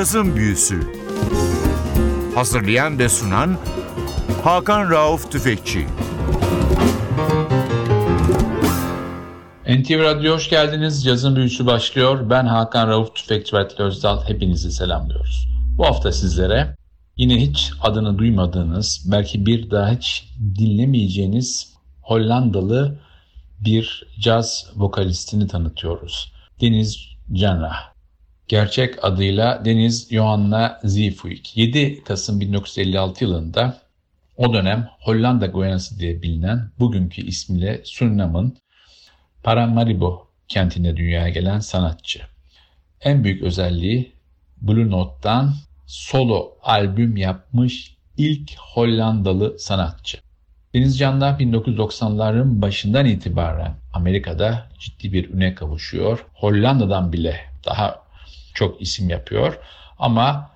Cazın Büyüsü Hazırlayan ve sunan Hakan Rauf Tüfekçi NTV Radyo hoş geldiniz. Cazın Büyüsü başlıyor. Ben Hakan Rauf Tüfekçi ve Özdal. Hepinizi selamlıyoruz. Bu hafta sizlere yine hiç adını duymadığınız, belki bir daha hiç dinlemeyeceğiniz Hollandalı bir caz vokalistini tanıtıyoruz. Deniz Canrah. Gerçek adıyla Deniz Johanna Ziefuik. 7 Kasım 1956 yılında o dönem Hollanda Guyanası diye bilinen bugünkü ismiyle Surinam'ın Paramaribo kentinde dünyaya gelen sanatçı. En büyük özelliği Blue Note'dan solo albüm yapmış ilk Hollandalı sanatçı. Deniz Can'da 1990'ların başından itibaren Amerika'da ciddi bir üne kavuşuyor. Hollanda'dan bile daha çok isim yapıyor. Ama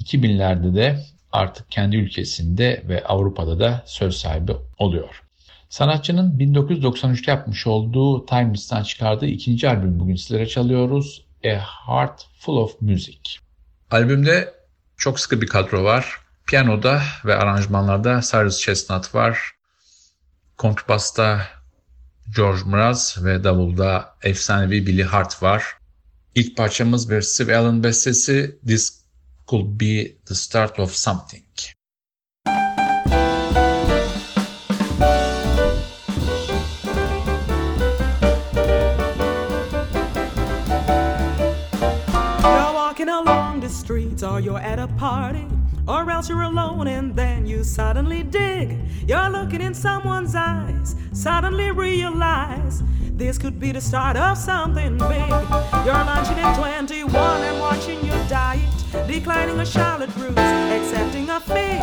2000'lerde de artık kendi ülkesinde ve Avrupa'da da söz sahibi oluyor. Sanatçının 1993'te yapmış olduğu Timeless'tan çıkardığı ikinci albüm bugün sizlere çalıyoruz. A Heart Full of Music. Albümde çok sıkı bir kadro var. Piyanoda ve aranjmanlarda Cyrus Chestnut var. Kontrbasta George Mraz ve davulda efsanevi Billy Hart var. İlk parçamız bir Steve Allen bestesi This Could Be The Start Of Something. You're walking along the streets or you're at a party or else you're alone and then you suddenly dig. You're looking in someone's eyes, suddenly realize this could be the start of something big. You're lunching at 21 and watching your diet, declining a Charlotte Russe, accepting a fig.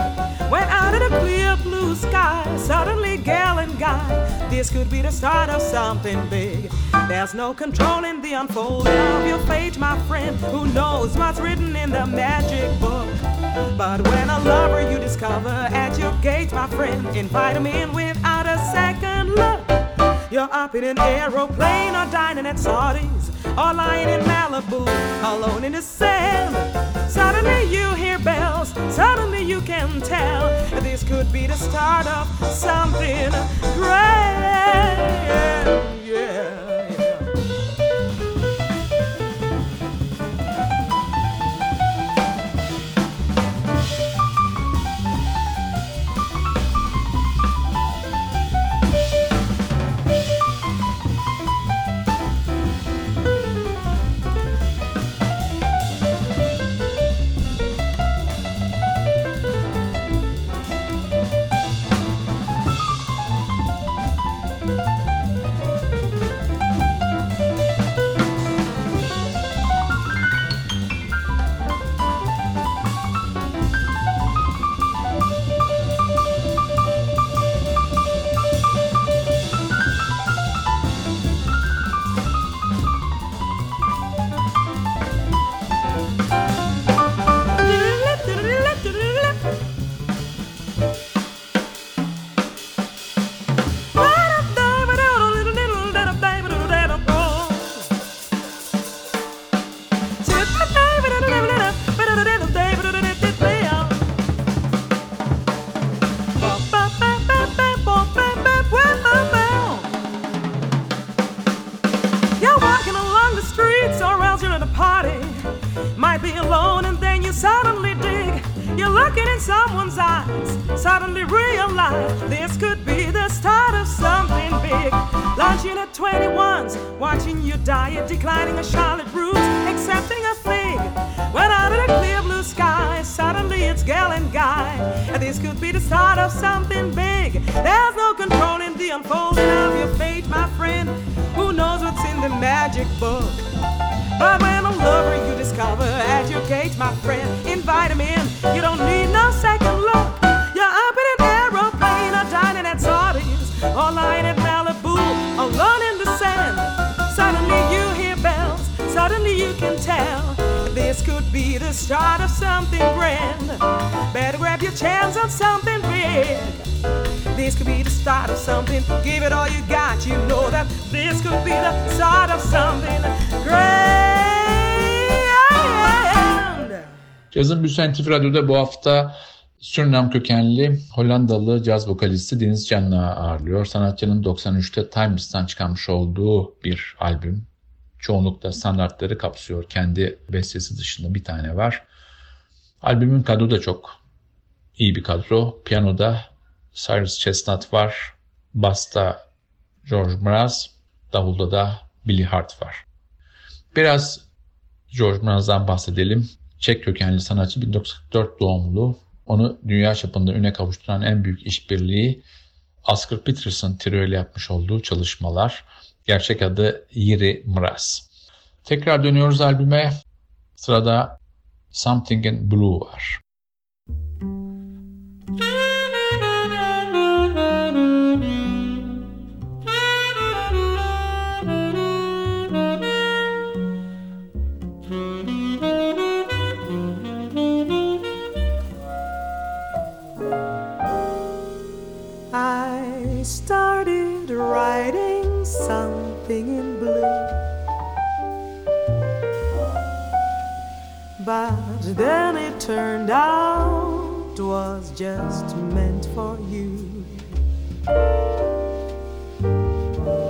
When out of the clear blue sky, suddenly gal and guy, this could be the start of something big. There's no controlling the unfolding of your fate, my friend. Who knows what's written in the magic book? But when a lover you discover at your gate, my friend, invite him in without up in an aeroplane or dining at Saudi's or lying in Malibu alone in the sand. Suddenly you hear bells, suddenly you can tell this could be the start of something great. Yeah, eyes, suddenly realize this could be the start of something big. Lunching at 21s, watching your diet, declining a Charlotte Russe, accepting a fig. When out of the clear blue sky, suddenly it's gal and guy. And this could be the start of something big. There's no controlling the unfolding of your fate, my friend. Who knows what's in the magic book? But when a lover you discover at your gate, my friend, invite him in. You don't need no second tell this could be the start of something grand. Better grab your chance on something big. This could be the start of something. Give it all you got. You know that this could be the start of something grand. Cazın NTV Radyo'da bu hafta Surinam kökenli Hollandalı caz vokalisti Deniz Can'la ağırlıyor. Sanatçının 93'te Times'tan çıkarmış olduğu bir albüm. Çoğunlukla standartları kapsıyor. Kendi bestesi dışında bir tane var. Albümün kadro da çok iyi bir kadro. Piyanoda Cyrus Chestnut var. Basta George Mraz. Davulda da Billy Hart var. Biraz George Mraz'dan bahsedelim. Çek kökenli sanatçı 1944 doğumlu. Onu dünya çapında üne kavuşturan en büyük işbirliği Oscar Peterson trio ile yapmış olduğu çalışmalar. Gerçek adı Yiri Mraz. Tekrar dönüyoruz albüme. Sırada Something in Blue var. Something in blue. But then it turned out was just meant for you.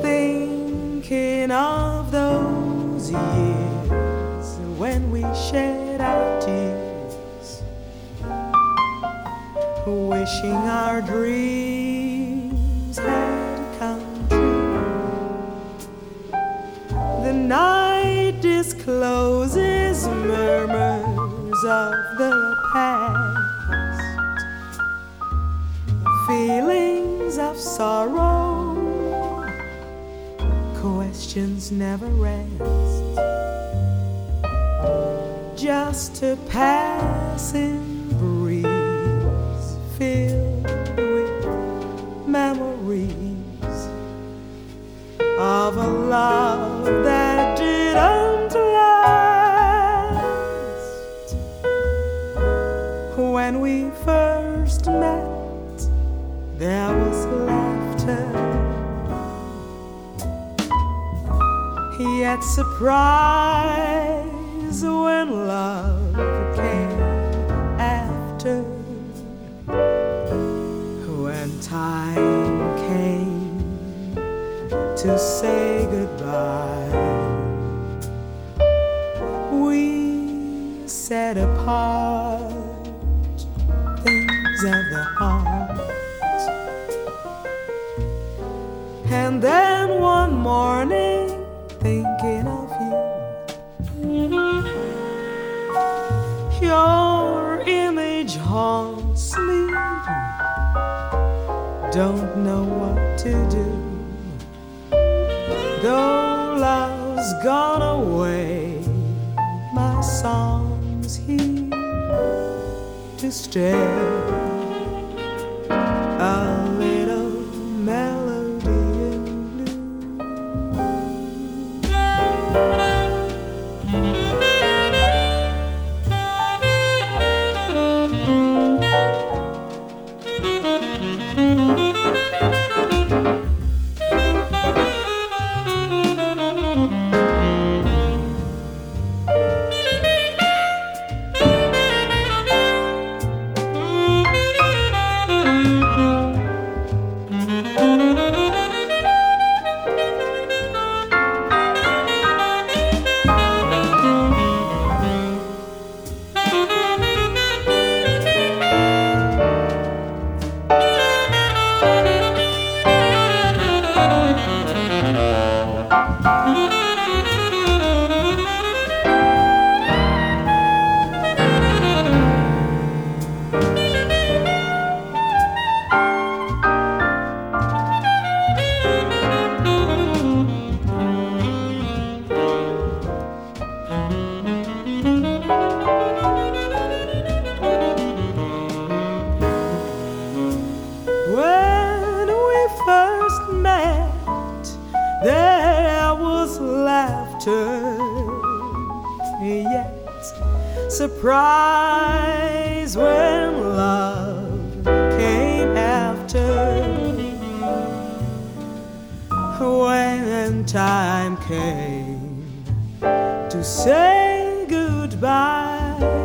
Thinking of those years when we shed our tears wishing our dreams murmurs of the past, feelings of sorrow, questions never rest. Just to passing yet surprise when love came after when time came to say goodbye, we set apart things of the heart. And then one morning, don't know what to do. Though love's gone away, my song's here to stay.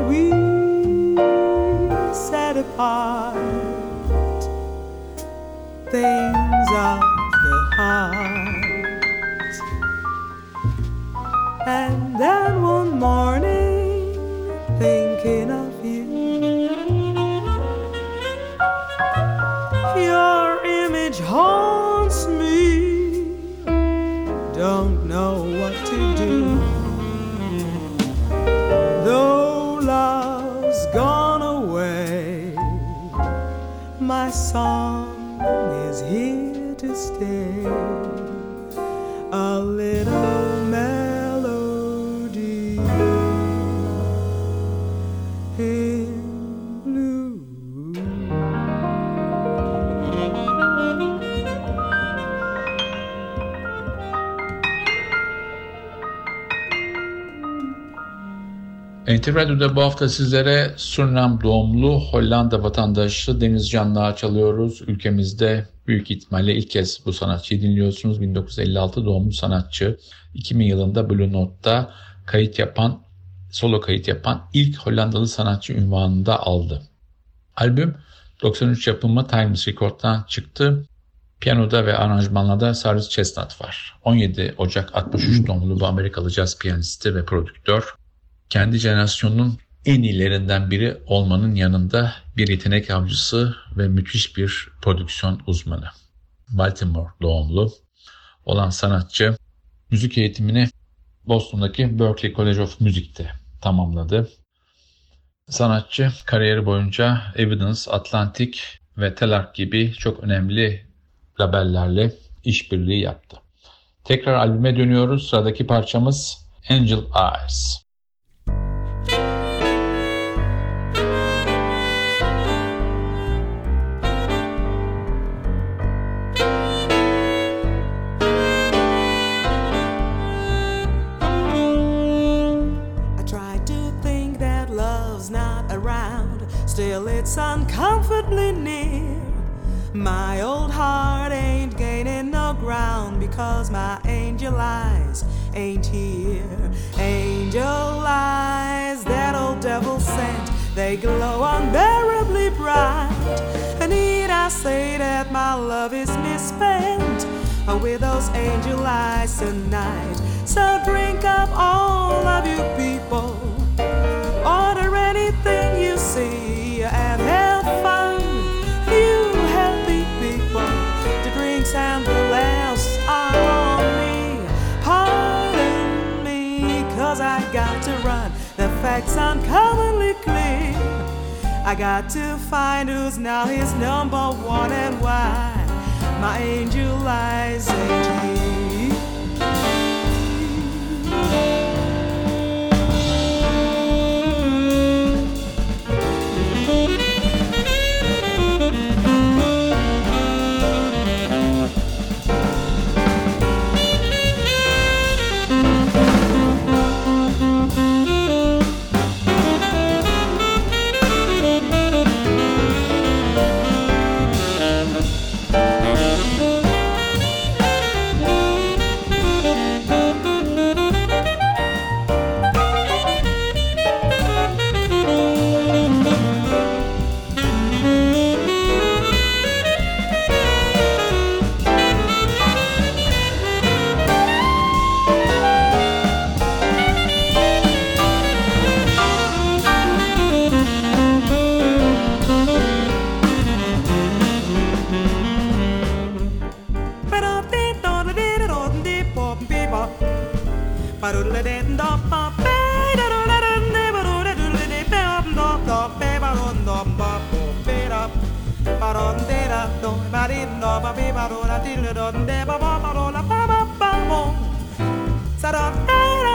We set apart things are NTV Radyo'da bu hafta sizlere Surinam doğumlu Hollanda vatandaşı Deniz Canlığa çalıyoruz. Ülkemizde büyük ihtimalle ilk kez bu sanatçıyı dinliyorsunuz. 1956 doğumlu sanatçı. 2000 yılında Blue Note'da kayıt yapan, solo kayıt yapan ilk Hollandalı sanatçı ünvanını da aldı. Albüm 93 yapımı Times Record'dan çıktı. Piyanoda ve aranjmanlarda Cyrus Chestnut var. 17 Ocak 63 doğumlu bu Amerikalı caz piyanisti ve prodüktör kendi jenerasyonunun en iyilerinden biri olmanın yanında bir yetenek avcısı ve müthiş bir prodüksiyon uzmanı. Baltimore doğumlu olan sanatçı müzik eğitimini Boston'daki Berklee College of Music'te tamamladı. Sanatçı kariyeri boyunca Evidence, Atlantic ve Telarc gibi çok önemli labellerle işbirliği yaptı. Tekrar albüme dönüyoruz. Sıradaki parçamız Angel Eyes. Angel eyes ain't here. Angel eyes, that old devil sent, they glow unbearably bright. And need I say that my love is misspent with those angel eyes tonight? So drink up all of you people. Order anything you see Facts uncommonly clear. I got to find who's now his number one and why. My angel lies in here. ba do ba din do ba bi ba do la ti le don de mo sa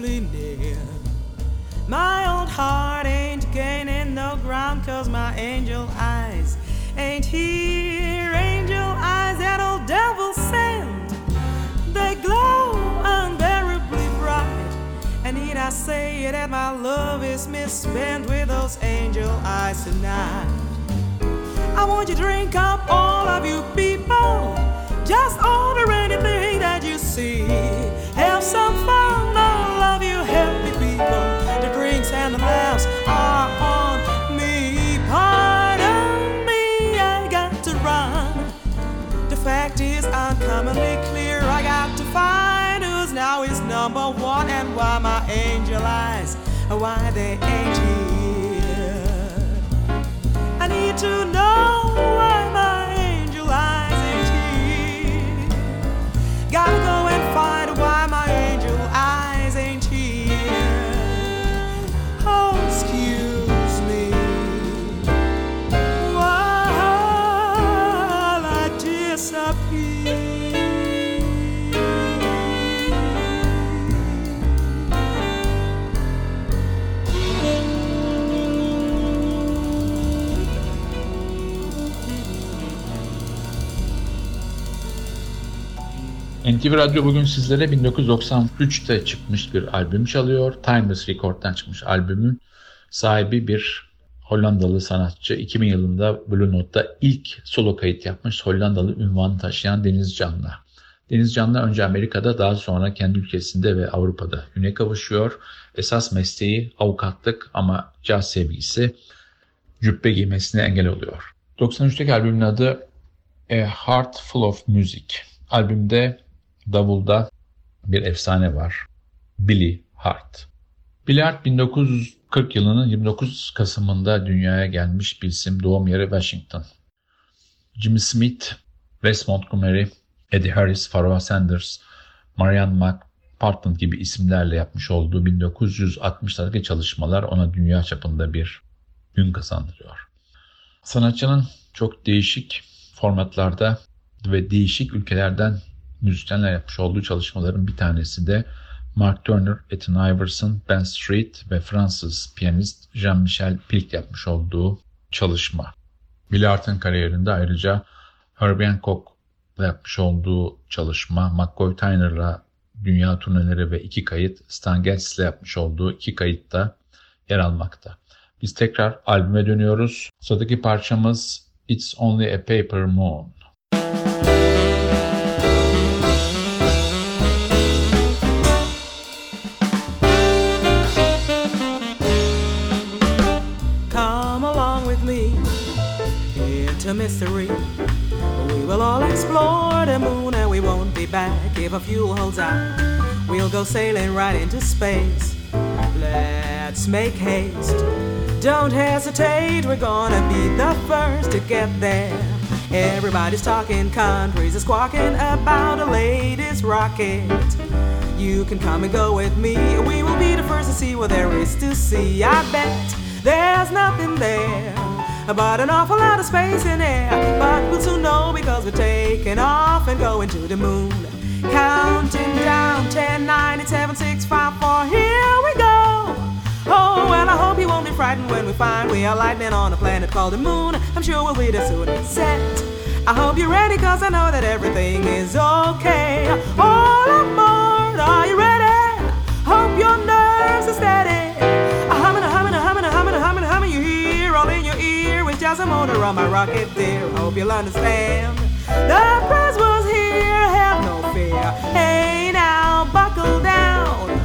uncomfortably near. My old heart ain't gaining no ground cause my angel eyes ain't here. Angel eyes that old devil sent, they glow unbearably bright. And need I say it, that my love is misspent with those angel eyes tonight? I want you to drink up, all of you people. Just order anything that you see. Have some fun, And the laughs are on me. Pardon me, I got to run. The fact is, uncommonly clear. I got to find who's now is number one and why my angel eyes, why they ain't here. I need to know NTV Radyo bugün sizlere 1993'te çıkmış bir albüm çalıyor. Timeless Record'dan çıkmış albümün sahibi bir Hollandalı sanatçı. 2000 yılında Blue Note'da ilk solo kayıt yapmış Hollandalı ünvanı taşıyan Deniz Canlı. Deniz Canlı önce Amerika'da daha sonra kendi ülkesinde ve Avrupa'da üne kavuşuyor. Esas mesleği avukatlık ama caz sevgisi cübbe giymesine engel oluyor. 93'teki albümün adı A Heart Full of Music. Albümde davulda bir efsane var. Billy Hart. Billy Hart 1940 yılının 29 Kasım'ında dünyaya gelmiş bir isim. Doğum yeri Washington. Jimmy Smith, Wes Montgomery, Eddie Harris, Pharoah Sanders, Marianne McPartland gibi isimlerle yapmış olduğu 1960'lardaki çalışmalar ona dünya çapında bir gün kazandırıyor. Sanatçının çok değişik formatlarda ve değişik ülkelerden müzisyenler yapmış olduğu çalışmaların bir tanesi de Mark Turner, Ethan Iverson, Ben Street ve Fransız piyanist Jean-Michel Pilk yapmış olduğu çalışma. Billy Hart'ın kariyerinde ayrıca Herbie Hancock'la yapmış olduğu çalışma, McCoy Tyner'la dünya turneleri ve iki kayıt, Stan Getz'le yapmış olduğu iki kayıt da yer almakta. Biz tekrar albüme dönüyoruz. Sıradaki parçamız It's Only a Paper Moon. Into mystery. We will all explore the moon and we won't be back if a fuel holds out. We'll go sailing right into space. Let's make haste. Don't hesitate, we're gonna be the first to get there. Everybody's talking, countries are squawking about the latest rocket. You can come and go with me. We will be the first to see what there is to see. I bet there's nothing there but an awful lot of space in air. But we'll soon know because we're taking off and going to the moon. Counting down 10, 9, 7, 6, 5, 4. Here we go. Oh, well, I hope you won't be frightened when we find we are lightning on a planet called the moon. I'm sure we'll be there soon set. I hope you're ready, cause I know that everything is okay. All aboard, are you ready? Hope your nerves are steady. A motor on my rocket, dear. Hope you'll understand. The prize was here, have no fear. Hey now, buckle down.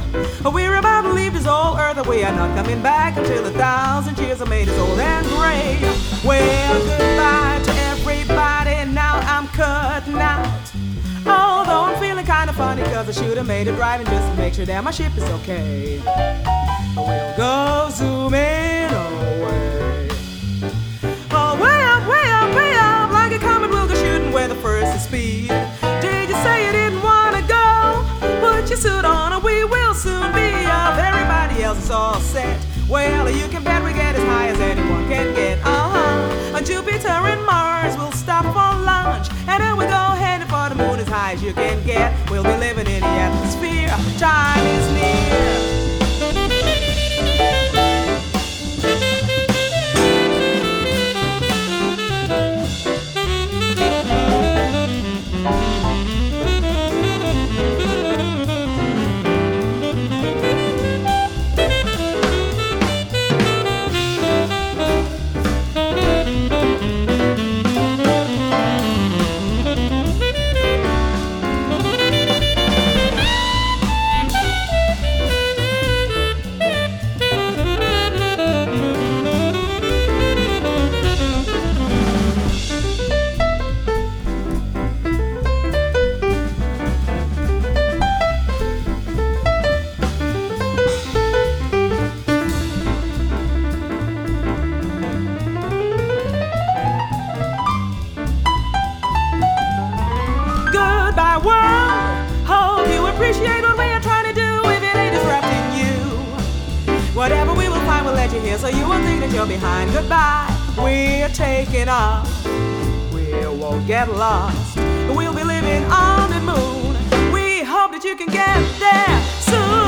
We're about to leave this old earth, and we are not coming back until a thousand years have made us old and gray. Well, goodbye to everybody. Now I'm cutting out. Although I'm feeling kind of funny, cause I should have made it driving just to make sure that my ship is okay. We'll go zooming where the first is speed. Did you say you didn't wanna go? Put your suit on, and we will soon be up. Everybody else is all set. Well, you can bet we get as high as anyone can get. Uh huh. On Jupiter and Mars, we'll stop for lunch, and then we go heading for the moon as high as you can get. We'll be living in the atmosphere time is near. Will find, we'll let you hear so you won't think that you're behind. Goodbye, we're taking off. We won't get lost. We'll be living on the moon. We hope that you can get there soon.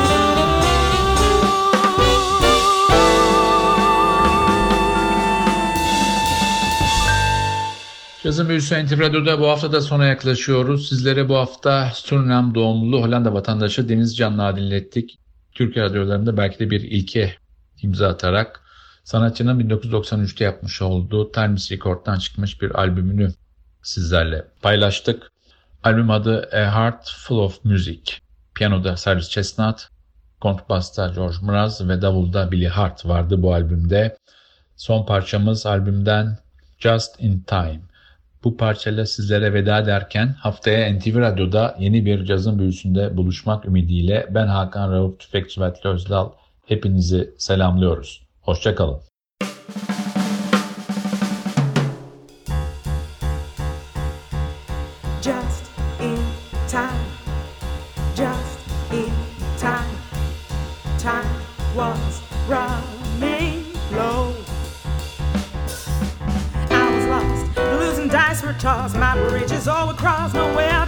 Cazın Büyüsü NTV Radyo'da bu hafta da sona yaklaşıyoruz. Sizlere bu hafta Surinam doğumlu Hollanda vatandaşı Deniz Can'la dinlettik. Türkiye radyolarında belki de bir ilke imza atarak sanatçının 1993'te yapmış olduğu Times Record'dan çıkmış bir albümünü sizlerle paylaştık. Albüm adı A Heart Full of Music. Piyanoda Cyrus Chestnut, kontrbasta George Mraz ve davulda Billy Hart vardı bu albümde. Son parçamız albümden Just in Time. Bu parçayla sizlere veda ederken haftaya NTV Radyo'da yeni bir cazın büyüsünde buluşmak ümidiyle ben Hakan Rauf Tüfekçi ve Atli Özdal hepinizi selamlıyoruz. Hoşçakalın. just in all crossed, nowhere